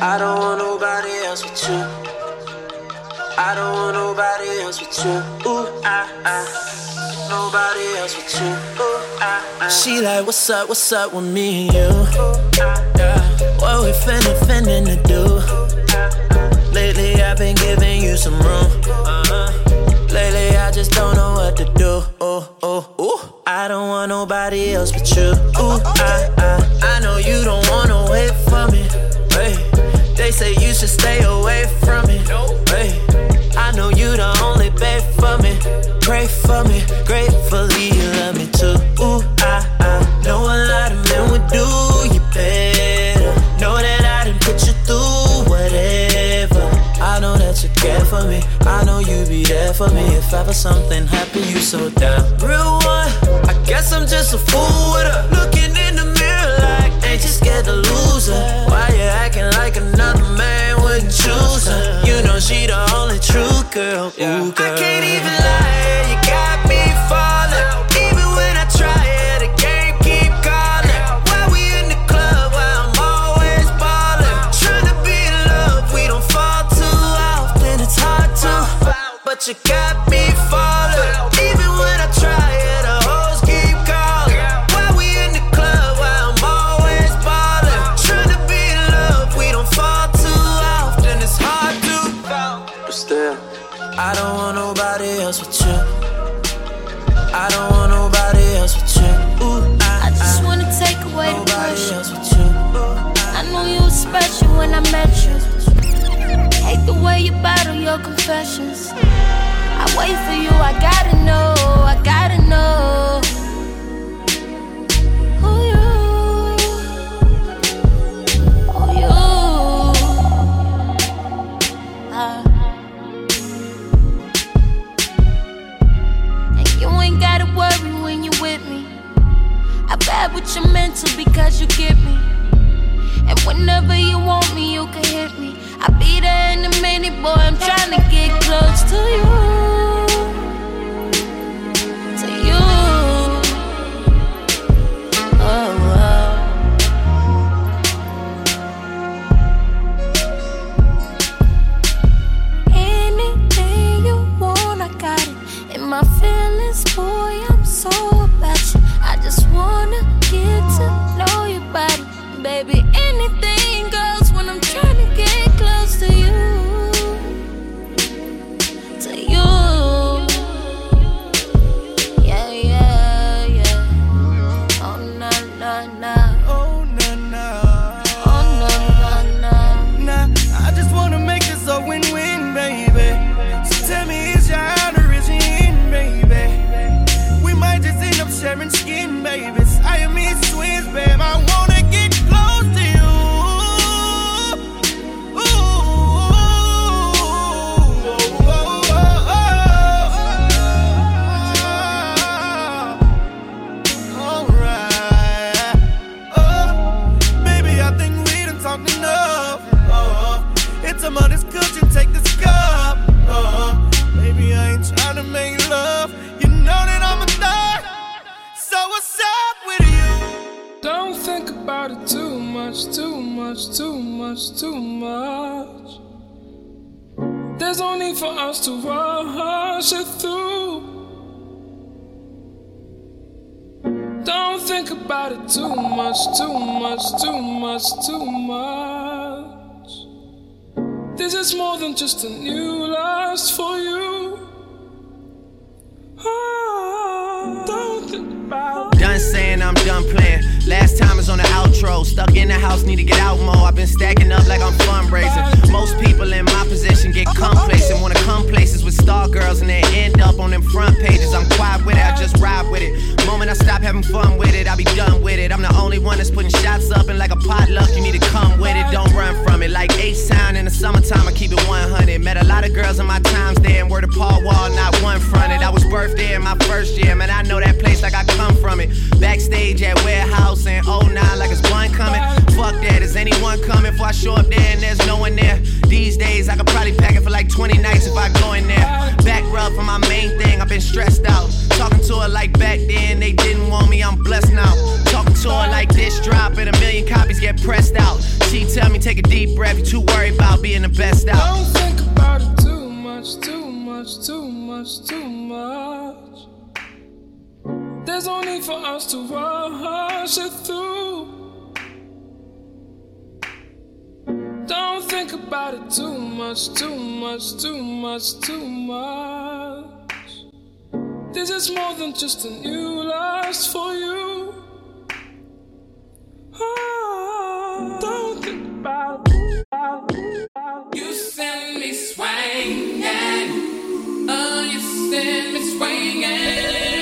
I don't want nobody else with you. I don't want nobody else with you. Ooh, ah, ah. Nobody else with you. Ooh, ah, ah. She like, what's up, what's up with me and you? Yeah. What we finna, finna to do? Lately I've been giving you some room. Uh-huh. Lately I just don't know what to do. Oh, oh, ooh. I don't want nobody else but you. Ooh, I, I, I know you don't wanna wait for me. Hey, they say you should stay away from me. Hey, I know you the only babe for me. Pray for me, gratefully you love me too. Ooh, I, I know a lot of men would do you better. Know that I didn't put you through whatever. I know that you care for me. I know you be there for me if ever something happened. You so down. Real one, I guess I'm just a fool with her. Looking in the mirror ain't you scared to lose her? Why you acting like another man wouldn't choose her? You know she the only true girl. Ooh, girl. I can't even lie, you got me falling. Even when I try it, the game keep calling. Why we in the club where I'm always ballin'? Tryna be in love, we don't fall too often. It's hard to, but you got wait for Don't think about it too much, too much, too much, too much. This is more than just a new lust for you. Ah, don't think about. Done saying I'm done playing. The outro. Stuck in the house, need to get out more. I've been stacking up like I'm fundraising. Most people in my position get complacent. Wanna come places with star girls and they end up on them front pages. I'm quiet with it, I just ride with it. Moment I stop having fun with it, I'll be done with it. I'm the only one that's putting shots up and like a potluck, you need to come with it. Don't run from it. Like H-Town in the summertime, I keep it 100. Met a lot of girls in my times there and word of Paul Wall, not one fronted. I was birthed there in my first year, man. I know that place like I come from it. Backstage at Warehouse and 09 like it's one coming. Fuck that, is anyone coming? If I show up there and there's no one there. These days, I could probably pack it for like 20 nights if I go in there. Back rub for my main thing, I've been stressed out. Talking to her like back then, they didn't want me, I'm blessed now. Talking to her like this drop, and a million copies get pressed out. She tell me, take a deep breath, you too worried about being the best out. Don't think about it too much, too much, too much, too much. There's no need for us to rush it through. Don't think about it too much, too much, too much, too much. This is more than just a new lust for you. Oh, don't think about it. You send me swinging. Oh, you send me swinging.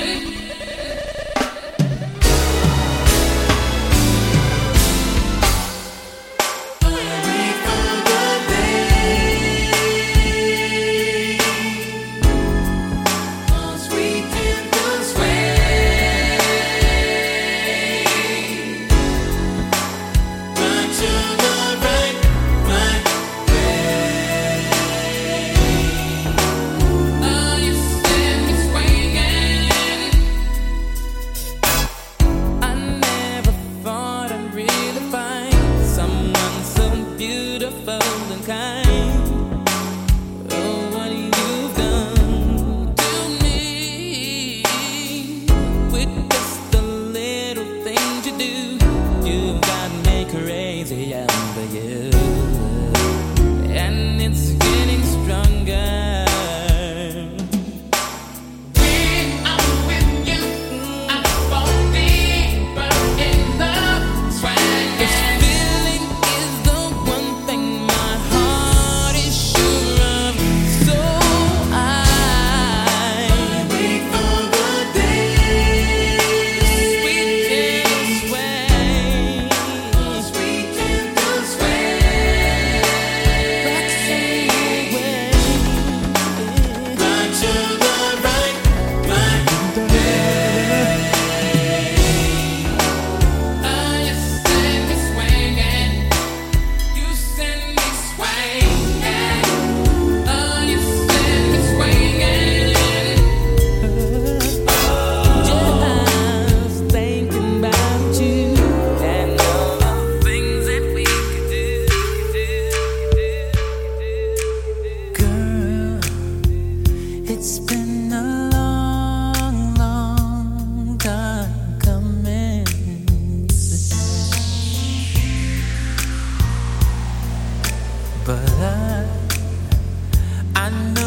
know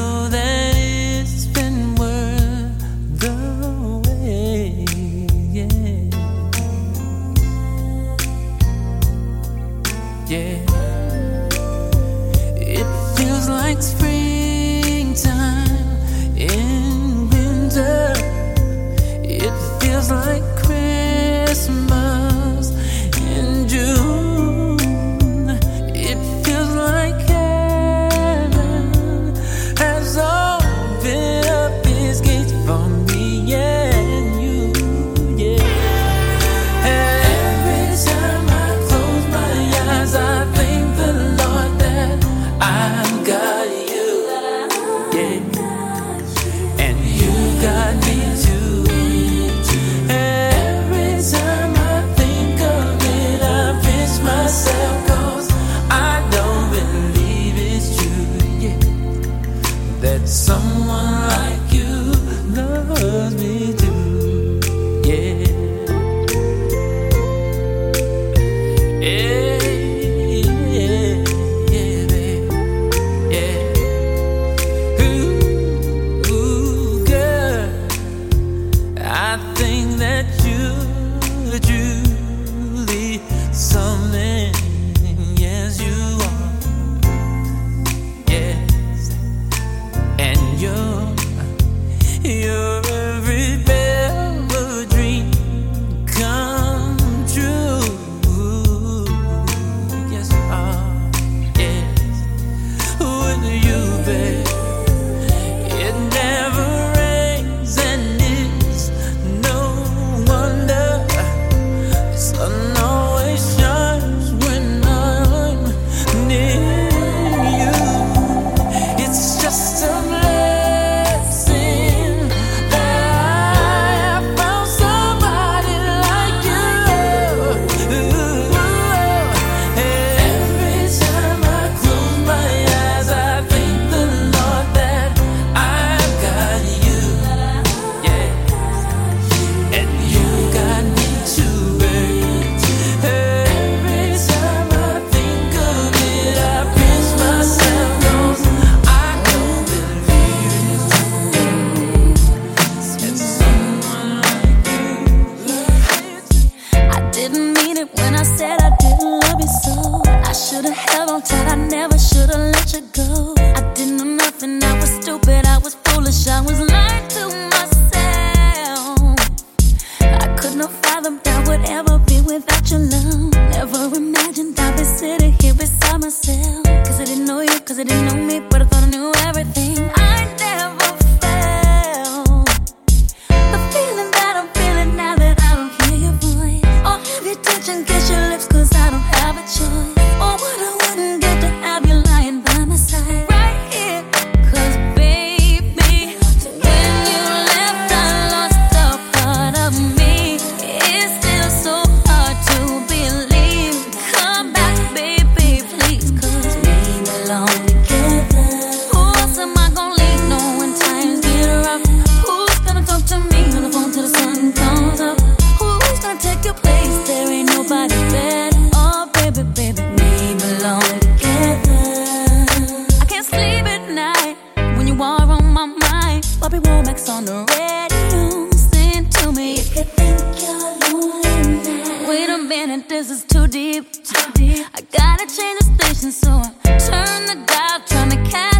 gotta change the station, so I turn the dial, trying to catch.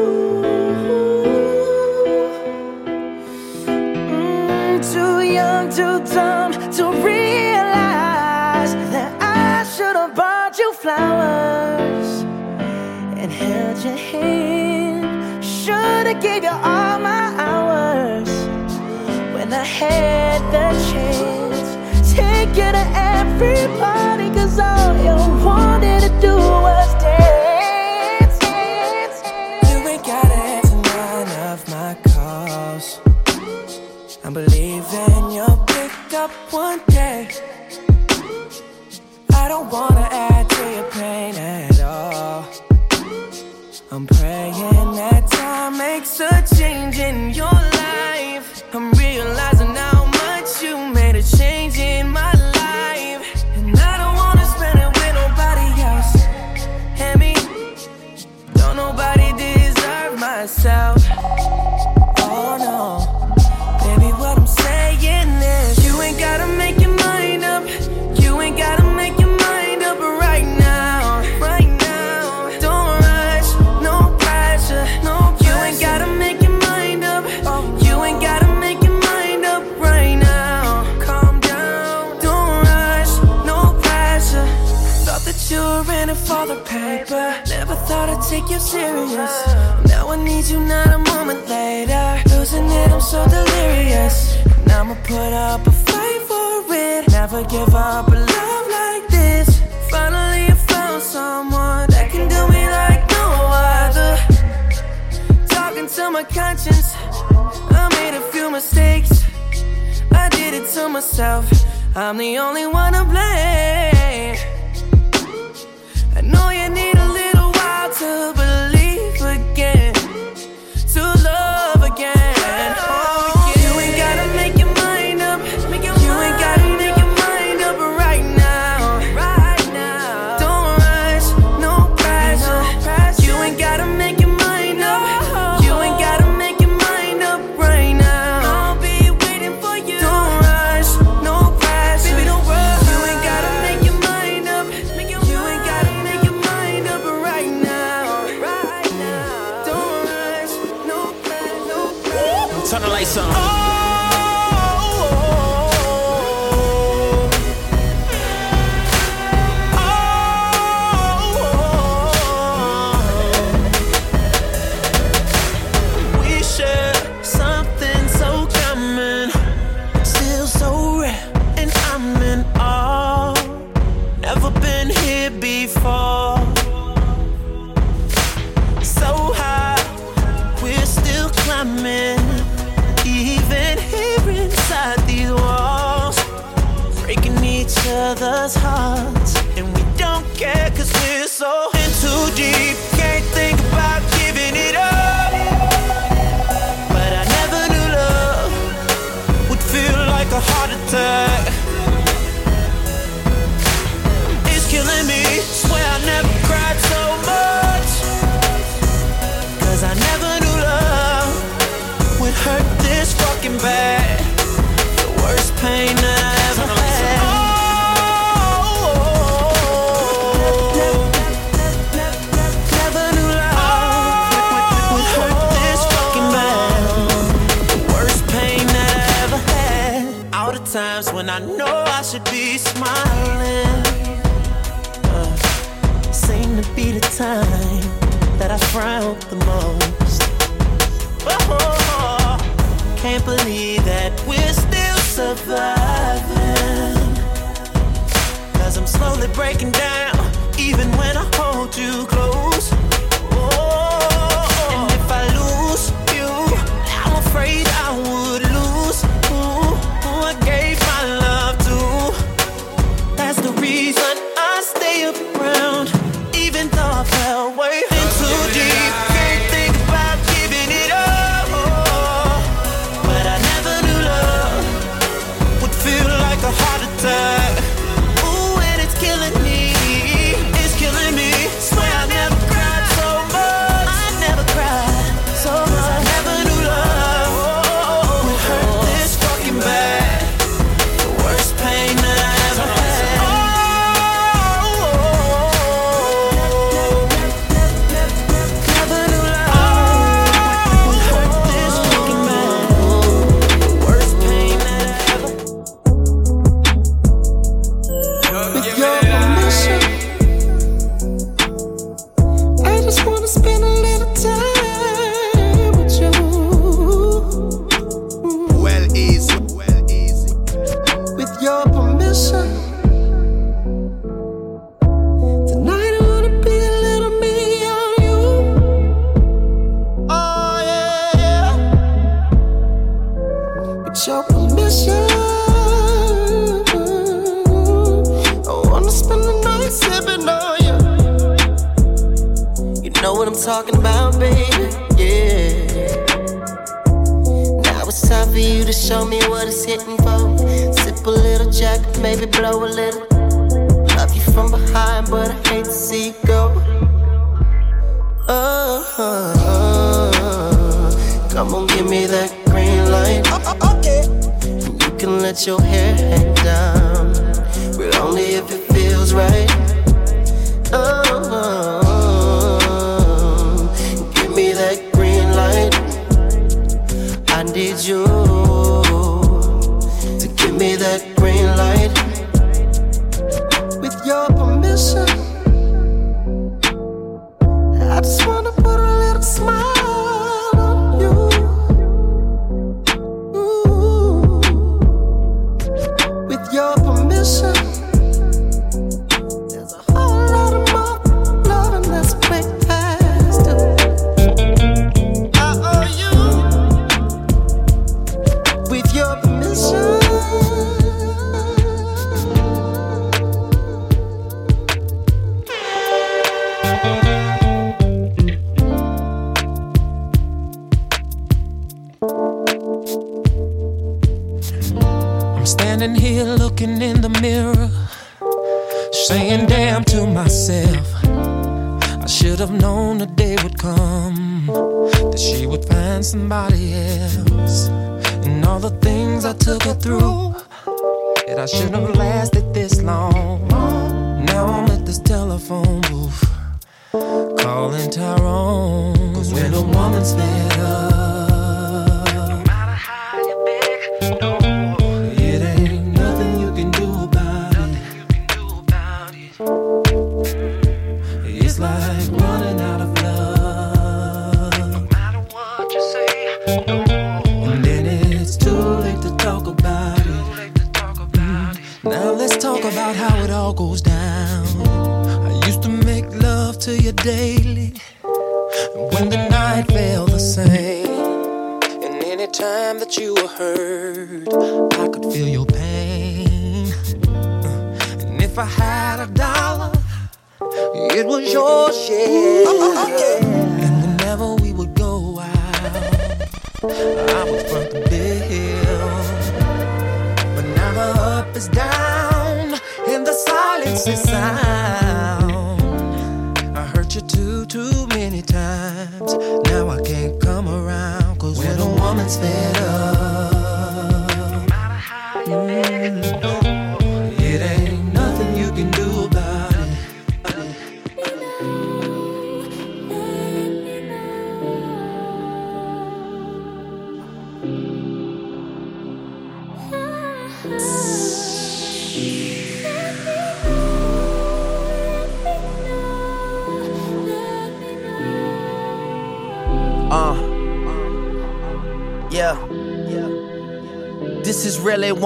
I'm too dumb to realize that I should have bought you flowers and held your hand. Should have gave you all my hours when I had the chance. Take you to everybody, cause all you wanted to do was. up one day. I don't wanna add to your pain at all. I'm praying that time makes a change in your take you serious. Now I need you not a moment later. Losing it, I'm so delirious. And I'ma put up a fight for it. Never give up a love like this. Finally, I found someone that can do me like no other. Talking to my conscience, I made a few mistakes. I did it to myself. I'm the only one to blame. I know you need that we're still surviving. Cause I'm slowly breaking down. maybe blow a little. Love you from behind, but I hate to see you go. Oh, oh, oh. come on, give me that green light. Uh, uh, okay. You can let your hair hang down, but only if it feels right. Oh. calling Tyrone. Cause when a woman's fed up.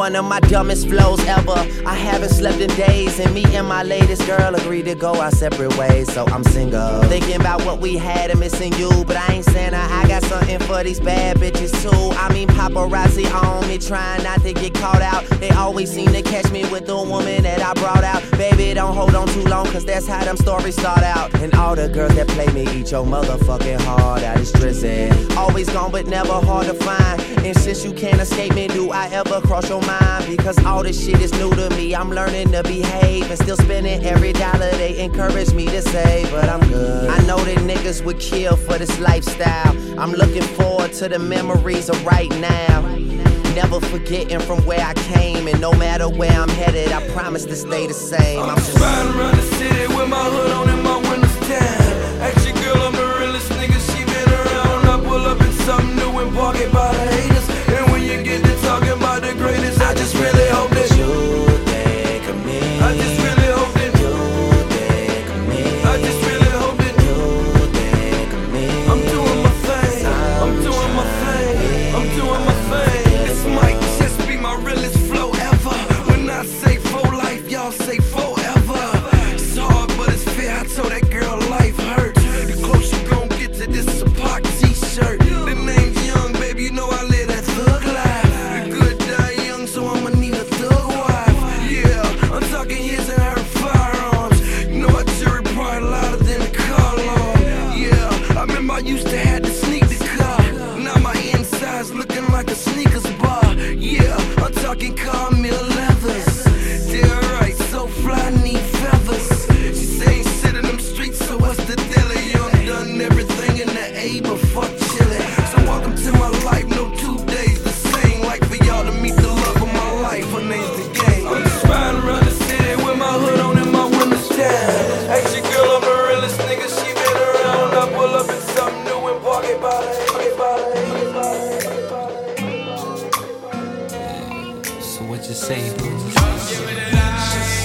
one of my dumbest flows ever. I haven't slept in days and me and my latest girl agreed to go our separate ways, so I'm single. Thinking about what we had and missing you, but I ain't Santa. I got something for these bad bitches too. I mean, paparazzi on me, trying not to get caught out. They always seem to catch me with the woman that I brought out. Baby, don't hold on too long, cause that's how them stories start out. And all the girls that play me eat your motherfucking heart out is drizzy. Always gone, but never hard to find. And since you can't escape me, do I ever cross your mind? Because all this shit is new to me. I'm learning to behave wave and still spending every dollar they encourage me to save. But I'm good. I know that niggas would kill for this lifestyle. I'm looking forward to the memories of right now. Never forgetting from where I came, and no matter where I'm headed, I promise to stay the same. I'm, just riding around the city with my hood on and my So what you say, boo?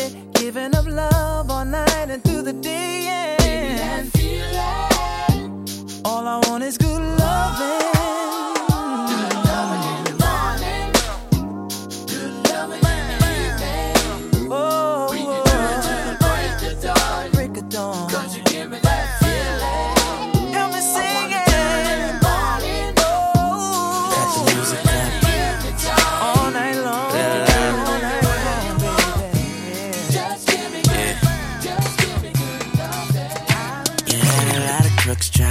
The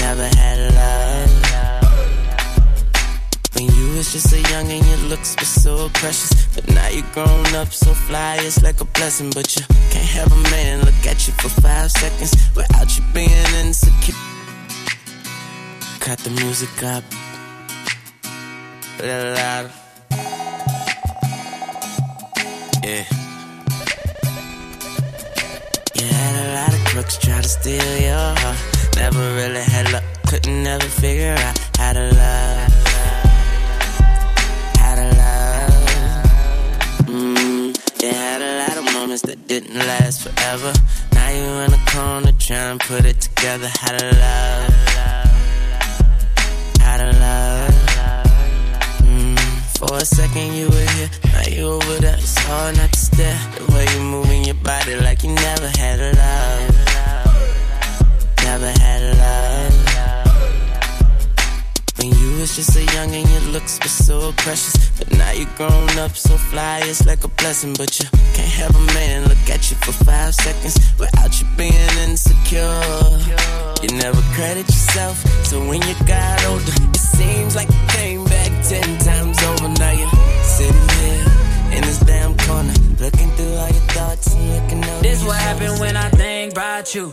never had love. When you was just a young and your looks were so precious. But now you're grown up, so fly, it's like a blessing. But you can't have a man look at you for five seconds without you being insecure. Cut the music up. A. Yeah. You had a lot of crooks try to steal your heart. Never really had luck, couldn't never figure out how to love. How to love. Mm, you had a lot of moments that didn't last forever. Now you in a corner trying to put it together. How to love. How to love. Mm, for a second you were here, now you over there. It's hard not to stare. The way you moving your body like you never had a love. Never had love. When you was just a young and your looks were so precious. But now you grown up so fly, it's like a blessing. But you can't have a man look at you for five seconds without you being insecure. You never credit yourself, so when you got older, it seems like you came back ten times over. Now you're sitting here in this damn corner, looking through all your thoughts and looking over. This what happened when I think about you.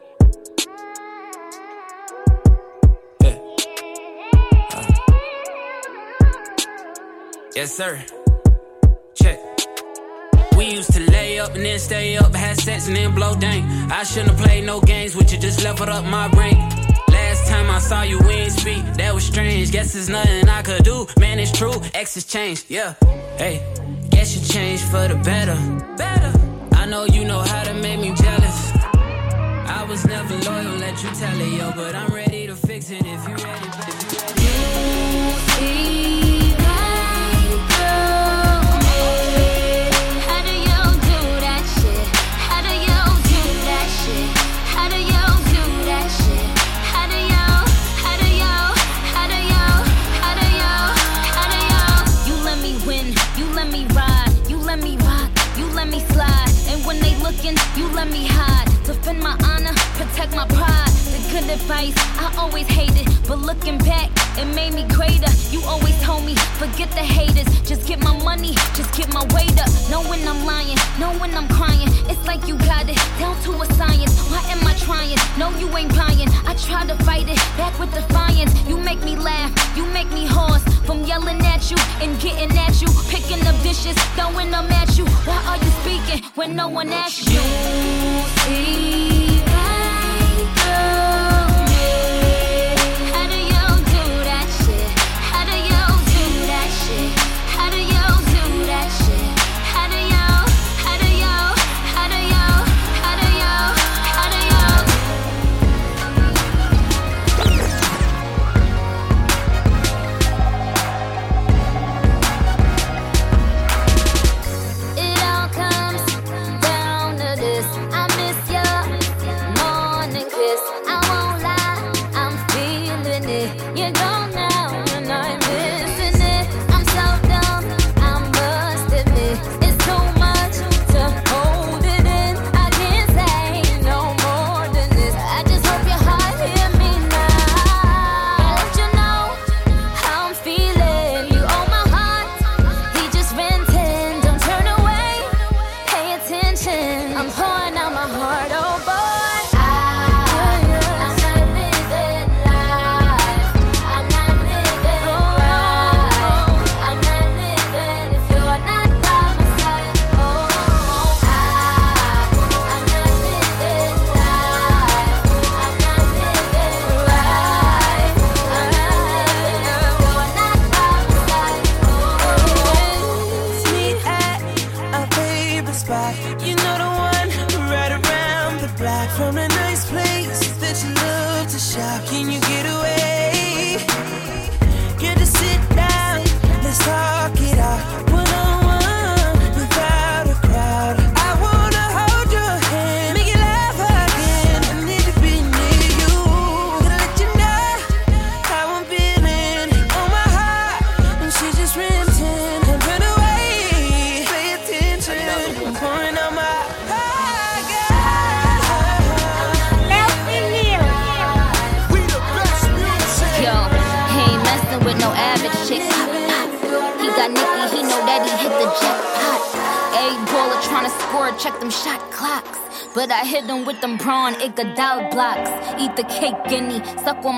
Yes, sir. Check. We used to lay up and then stay up, had sex and then blow dang. I shouldn't have played no games with you, just leveled up my brain. Last time I saw you, we ain't speak. That was strange. Guess there's nothing I could do. Man, it's true. X has changed. Yeah. Hey, guess you changed for the better. Better. I know you know how to make me jealous. I was never loyal, let you tell it, yo. But I'm ready to fix it if you ready. If you ready. Looking, you let me hide. Defend my honor, protect my pride. Good advice, I always hated, but looking back, it made me greater. You always told me, forget the haters, just get my money, just get my weight up. Know when I'm lying, know when I'm crying. It's like you got it down to a science. Why am I trying? No, you ain't buying. I try to fight it back with defiance. You make me laugh, you make me hoarse from yelling at you and getting at you, picking up dishes, throwing them at you. Why are you speaking when no one asks you? see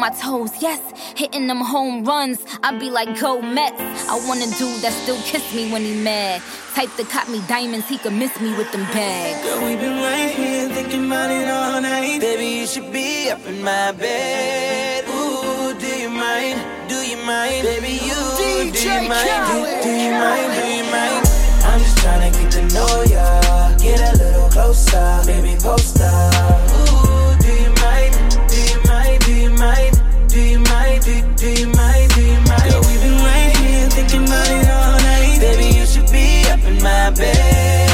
my toes, yes. Hitting them home runs, I be like, go Mets. I want a dude that still kiss me when he mad. Type that caught me diamonds, he could miss me with them bags. Girl, we been right here thinking about it all night. Baby, you should be up in my bed. Ooh, do you mind? Do you mind? Baby, you, DJ do you mind? Do, do you mind? Do you mind? I'm just trying to get to know ya. Get a little closer, baby, post up. My bed.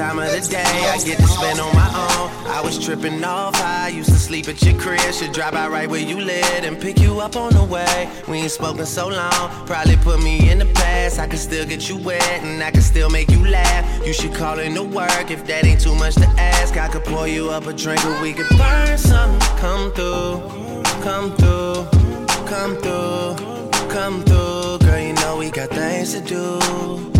Time of the day I get to spend on my own. I was tripping off high, used to sleep at your crib. Should drive out right where you live and pick you up on the way. We ain't spoken so long, probably put me in the past. I can still get you wet and I can still make you laugh. You should call in to work if that ain't too much to ask. I could pour you up a drink or we could burn something. Come through, come through, come through, come through. Girl, you know we got things to do.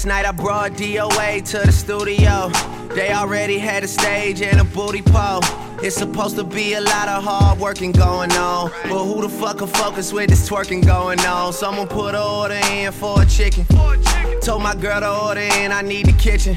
Last night I brought DOA to the studio. They already had a stage and a booty pole. It's supposed to be a lot of hard working going on. But who the fuck can focus with this twerking going on? Someone put an order in for a chicken. Told my girl to order in, I need the kitchen.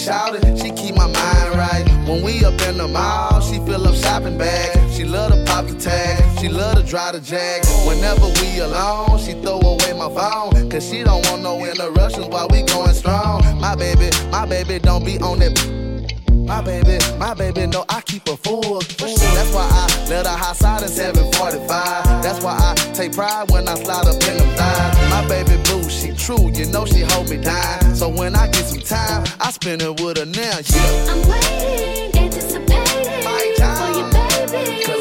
Shouty, she keep my mind right. When we up in the mall, she fill up shopping bags. She love to pop the tag, she love to drive the jag. Whenever we alone, she throw away my phone. Cause she don't want no interruptions while we going strong. My baby, my baby don't be on that. My baby, my baby, know I keep her full. That's why I let her hot side in 745. That's why I take pride when I slide up in them thighs. My baby boo, she true, you know she hold me down. So when I get some time, I spend it with her now, yeah. I'm waiting, anticipating for you, baby.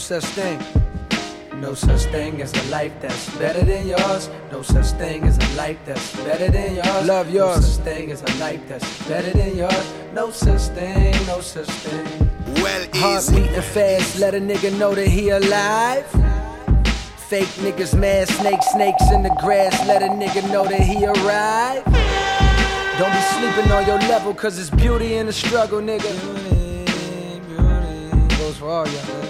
Such thing. No such thing as a life that's better than yours. No such thing as a life that's better than yours. Love yours. No such thing as a life that's better than yours. No such thing, no such thing. Well, Heart beating fast, let a nigga know that he alive. Fake niggas mad, snake snakes in the grass, let a nigga know that he arrived. Don't be sleeping on your level, cause it's beauty in the struggle, nigga. Beauty, beauty. Goes for all y'all.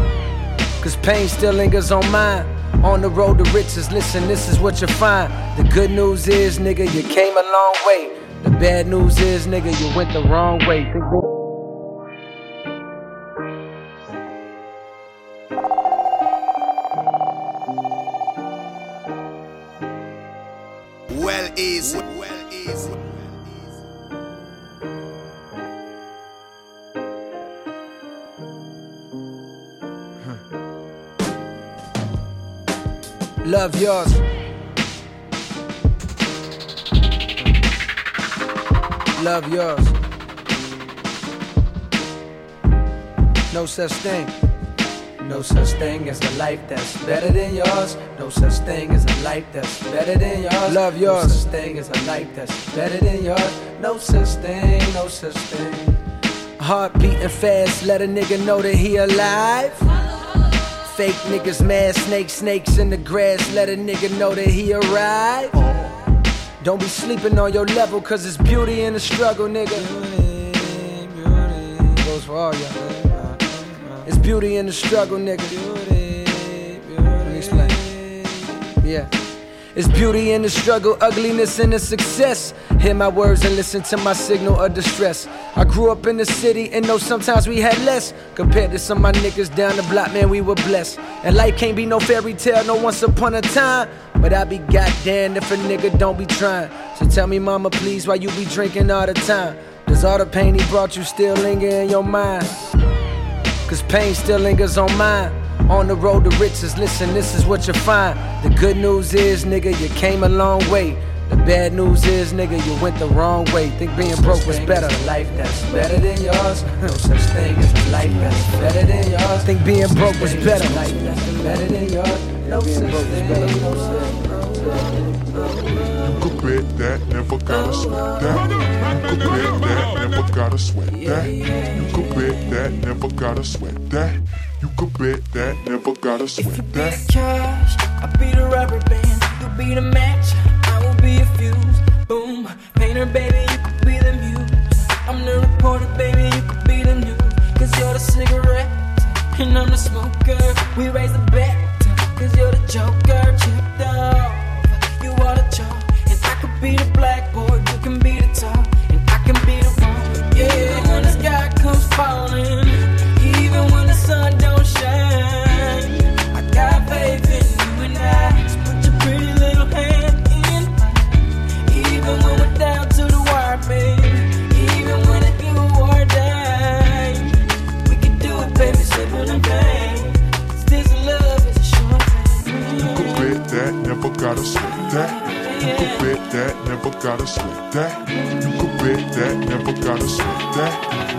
Cause pain still lingers on mine. On the road to riches, listen, this is what you find. The good news is, nigga, you came a long way. The bad news is, nigga, you went the wrong way. Well easy. Love yours. Love yours. No such thing. No such thing as a life that's better than yours. No such thing as a life that's better than yours. Love yours. No such thing as a life that's better than yours. No such thing, no such thing. Heart beating fast, let a nigga know that he alive. Fake niggas mad, snakes, snakes in the grass, let a nigga know that he arrived. Don't be sleeping on your level, cause it's beauty in the struggle, nigga. Beauty, beauty. Goes for all y'all. It's beauty in the struggle, nigga. Beauty, beauty. Let me explain. Yeah. It's beauty in the struggle, ugliness in the success. Hear my words and listen to my signal of distress. I grew up in the city and know sometimes we had less. Compared to some of my niggas down the block, man, we were blessed. And life can't be no fairy tale, no once upon a time. But I be goddamn if a nigga don't be trying. So tell me, mama, please, why you be drinking all the time? Does all the pain he brought you still linger in your mind? Cause pain still lingers on mine. On the road to riches, listen, this is what you find. The good news is, nigga, you came a long way. The bad news is, nigga, you went the wrong way. Think being broke was better. Life that's better than yours. No such thing as a life that's better than yours. Think being broke was better. Life that's better than yours. No such thing. No oh, such oh, oh, You could bet that, never gotta sweat that. You could bet that, never gotta sweat that. You could bet that, never gotta sweat that. You could bet that, never gotta sweat that. If you be the cash. I be the rubber band, you be the match. Be a fuse. Boom, painter, baby, you could be the muse. I'm the reporter, baby, you could be the news. Cause you're the cigarette, and I'm the smoker. We raise the bet, cause you're the joker. Checked off, you are the chalk. And I could be the blackboard, gotta sweat that. You could bet that, never gotta sweat that.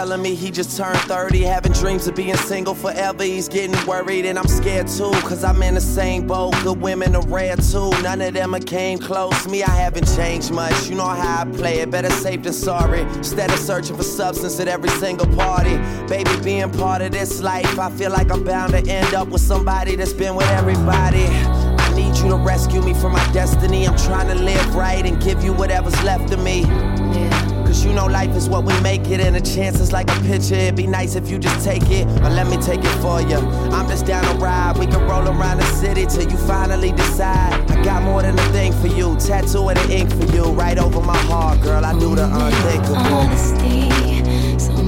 Telling me he just turned 30, having dreams of being single forever. He's getting worried, and I'm scared too, cause I'm in the same boat. Good women are rare too, none of them came close. Me, I haven't changed much. You know how I play it, better safe than sorry. Instead of searching for substance at every single party. Baby, being part of this life, I feel like I'm bound to end up with somebody that's been with everybody. I need you to rescue me from my destiny. I'm trying to live right and give you whatever's left of me. Cause you know life is what we make it, and a chance is like a picture. It'd be nice if you just take it, or let me take it for you. I'm just down to ride. We can roll around the city till you finally decide. I got more than a thing for you, tattoo of the ink for you, right over my heart, girl. I do the unthinkable. Honesty, someone's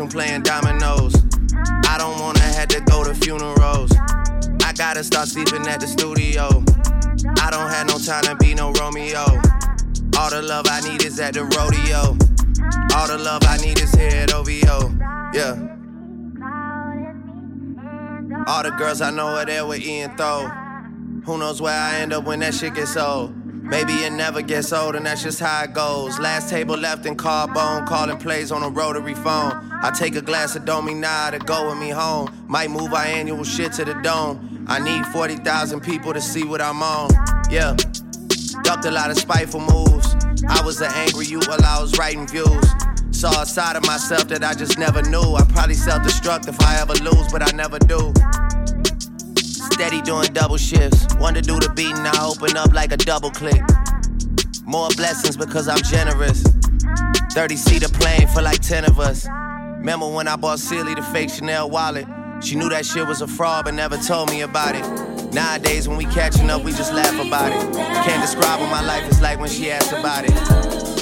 in playing dominoes. I don't wanna have to go to funerals. I gotta start sleeping at the studio. I don't have no time to be no Romeo. All the love I need is at the rodeo. All the love I need is here at OVO. Yeah. All the girls I know are there with Ian Throw. Who knows where I end up when that shit gets old? Maybe it never gets old, and that's just how it goes. Last table left in carbone, calling plays on a rotary phone. I take a glass of Domi now to go with me home. Might move our annual shit to the dome. I need 40,000 people to see what I'm on. Yeah. Ducked a lot of spiteful moves. I was an angry you while I was writing views. Saw a side of myself that I just never knew. I probably self destruct if I ever lose, but I never do. Steady doing double shifts. To do the beating, I open up like a double click. More blessings because I'm generous. 30 seat seater plane for like 10 of us. Remember when I bought Sealy the fake Chanel wallet? She knew that shit was a fraud but never told me about it. Nowadays, when we catching up, we just laugh about it. Can't describe what my life is like when she asks about it.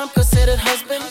I'm considered husband.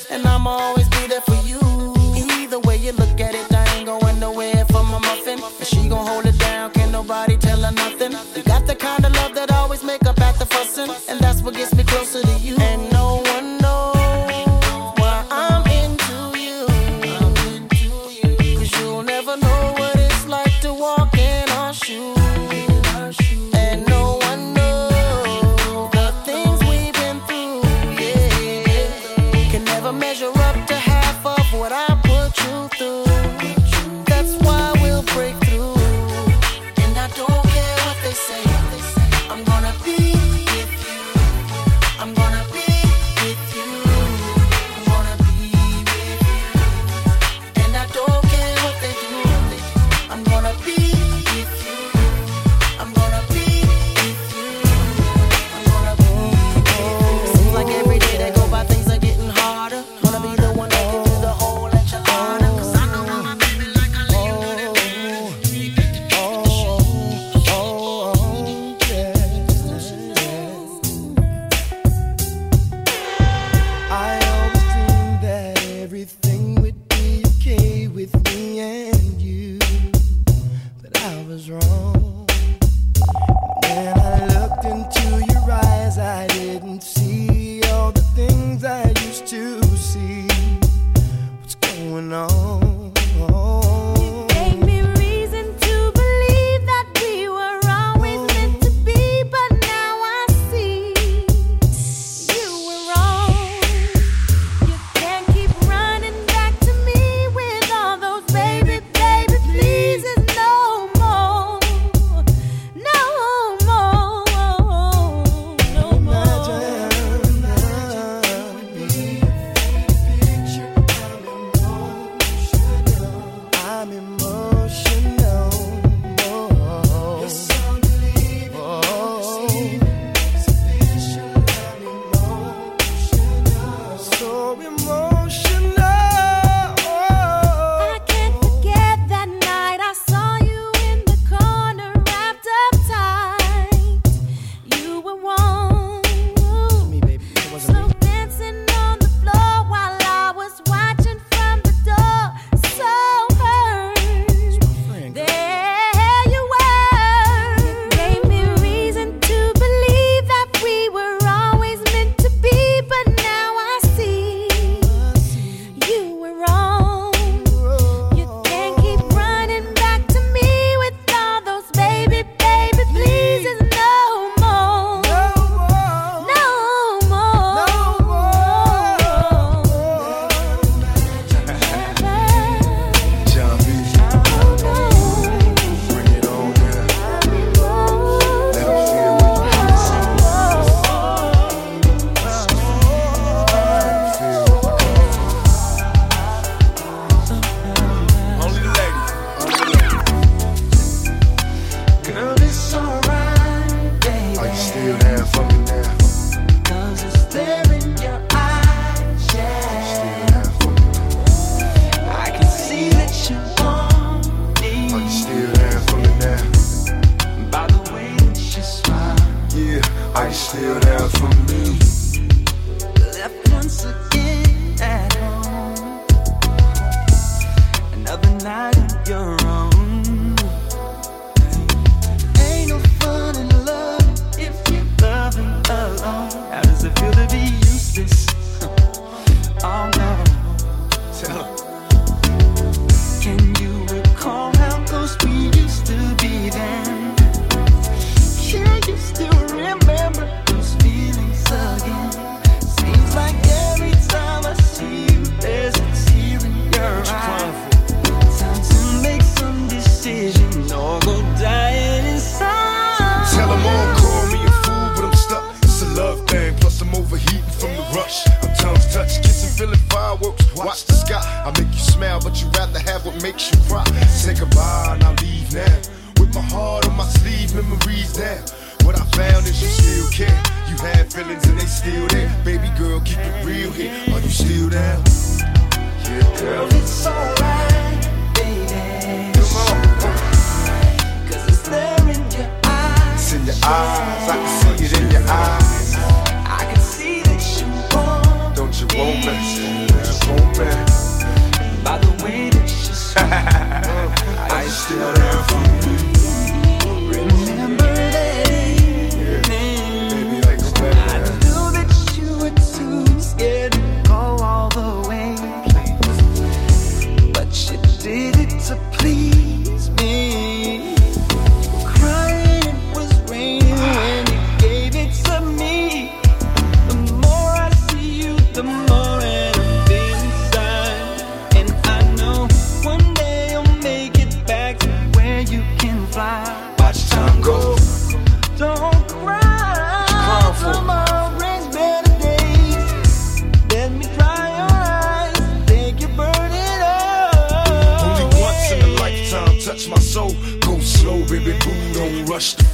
Are still there for me? Left once again.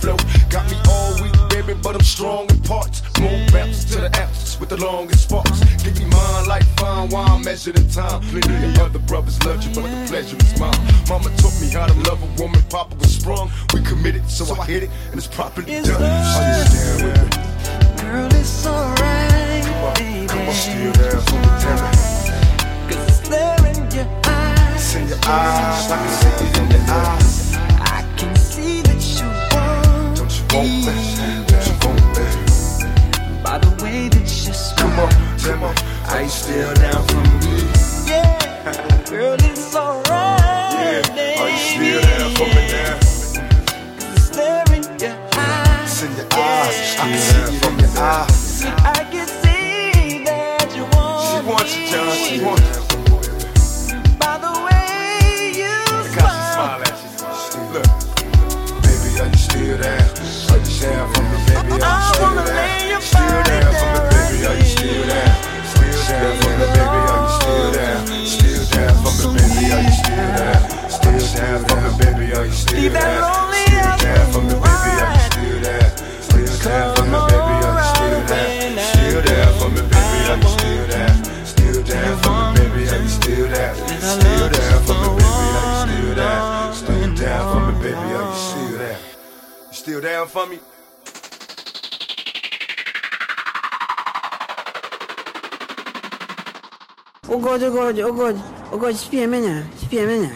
Flow. Got me all weak, baby, but I'm strong in parts. More bounce to the ounce with the longest sparks. Give me mine like fine wine, measured in time. Plenty of other brothers loved you, but the pleasure is mine. Mama taught me how to love a woman, Papa was sprung. We committed, so I hit it, and it's properly It's done. Are you stand with me? Girl, it's alright, baby. Come on, still there for me, tell. Cause it's there in your eyes. It's in your eyes, I can see it in your eyes. By the way that you smile. Come on, tell me, are you still down for me? Yeah, girl, it's alright. Yeah, are you still there for me now? In your eyes. It's in your eyes, I can see it in your eyes. I can see that you want She wants you, Jon, she wants you. For me, baby? Are you still there? Still there for me, baby? Are you still there? Still there for me, baby? Are you still there? Still there for me, baby? Are you still there? Still there for me, baby? Are you still there? Still there for me, baby? Are you still there? Still there for me, baby? Are you still there? Still there for me, baby? Are you still there? Still there for me, baby? Are you still there? Still there for me, baby? Are you still there? Still down for me, baby? Are you still? You still down for me? O god, o god, o god, o god, śpij mnie, śpij mnie.